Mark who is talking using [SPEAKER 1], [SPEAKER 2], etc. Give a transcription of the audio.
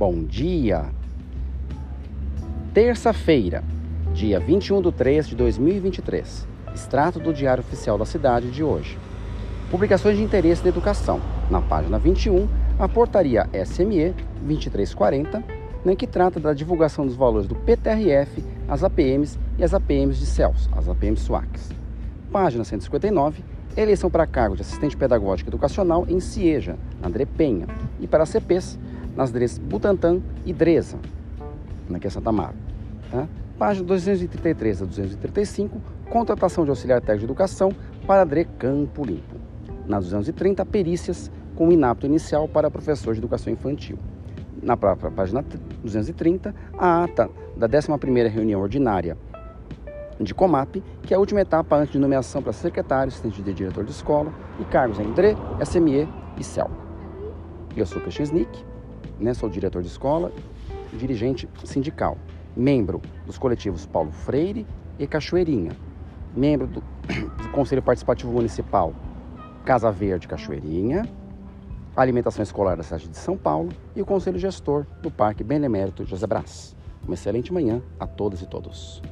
[SPEAKER 1] Bom dia! Terça-feira, dia 21 de 3 de 2023. Extrato do Diário Oficial da Cidade de hoje. Publicações de interesse da educação. Na página 21, a portaria SME 2340, né, que trata da divulgação dos valores do PTRF, as APMs e as APMs de CELS, as APMs SWACs. Página 159, eleição para cargo de assistente pedagógico educacional em CIEJA, André Penha, e para CPs, nas DRES Butantan e DRESA, aqui é Santa Mara. Tá? Página 233 a 235, contratação de auxiliar técnico de educação para DRE Campo Limpo. Na 230, perícias com inapto inicial para professor de educação infantil. Na própria página 230, a ata da 11ª reunião ordinária de Comap, que é a última etapa antes de nomeação para secretário, assistente de diretor de escola e cargos em DRE, SME e CEL. Eu sou Krishnisnik, né, sou diretor de escola, dirigente sindical, membro dos coletivos Paulo Freire e Cachoeirinha, membro do, do Conselho Participativo Municipal Casa Verde Cachoeirinha, Alimentação Escolar da cidade de São Paulo e o Conselho Gestor do Parque Benemérito José Brás. Uma excelente manhã a todas e todos.